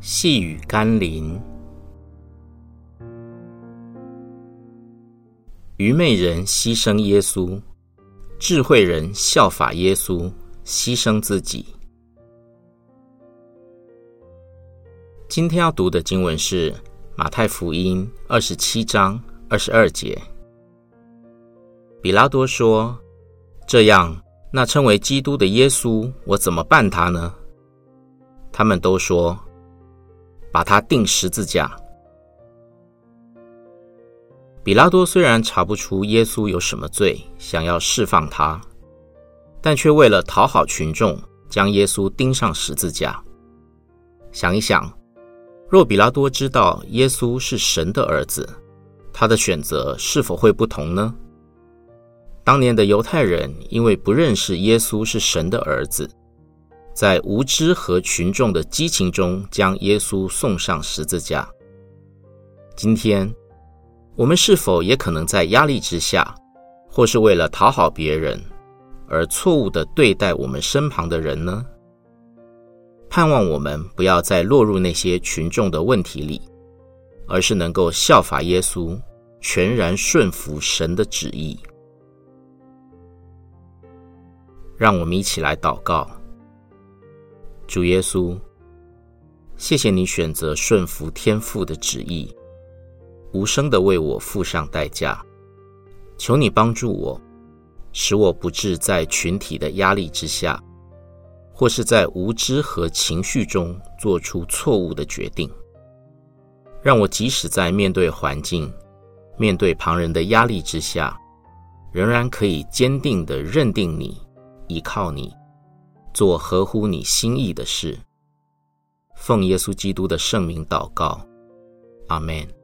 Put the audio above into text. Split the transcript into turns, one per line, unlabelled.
细雨甘霖，愚昧人牺牲耶稣，智慧人效法耶稣，牺牲自己。今天要读的经文是马太福音二十七章二十二节。比拉多说：“这样，那称为基督的耶稣，我怎么办他呢？”他们都说：“把他钉十字架。”比拉多虽然查不出耶稣有什么罪，想要释放他，但却为了讨好群众，将耶稣钉上十字架。想一想，若比拉多知道耶稣是神的儿子，他的选择是否会不同呢？当年的犹太人因为不认识耶稣是神的儿子，在无知和群众的激情中，将耶稣送上十字架。今天，我们是否也可能在压力之下，或是为了讨好别人，而错误地对待我们身旁的人呢？盼望我们不要再落入那些群众的问题里，而是能够效法耶稣，全然顺服神的旨意。让我们一起来祷告。主耶稣，谢谢你选择顺服天父的旨意，无声的为我付上代价。求你帮助我，使我不致在群体的压力之下，或是在无知和情绪中做出错误的决定，让我即使在面对环境、面对旁人的压力之下，仍然可以坚定的认定你、依靠你，做合乎你心意的事。奉耶稣基督的圣名祷告，阿门。